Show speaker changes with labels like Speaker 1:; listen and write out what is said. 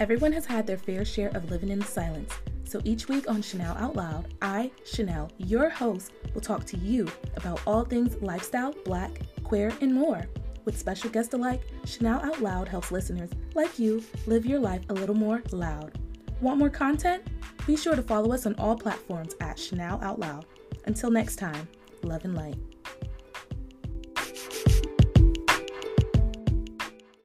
Speaker 1: Everyone has had their fair share of living in silence. So each week on Shanell Out Loud, I, Shanell, your host, will talk to you about all things lifestyle, black, queer, and more. With special guests alike, Shanell Out Loud helps listeners like you live your life a little more loud. Want more content? Be sure to follow us on all platforms at Shanell Out Loud. Until next time, love and light.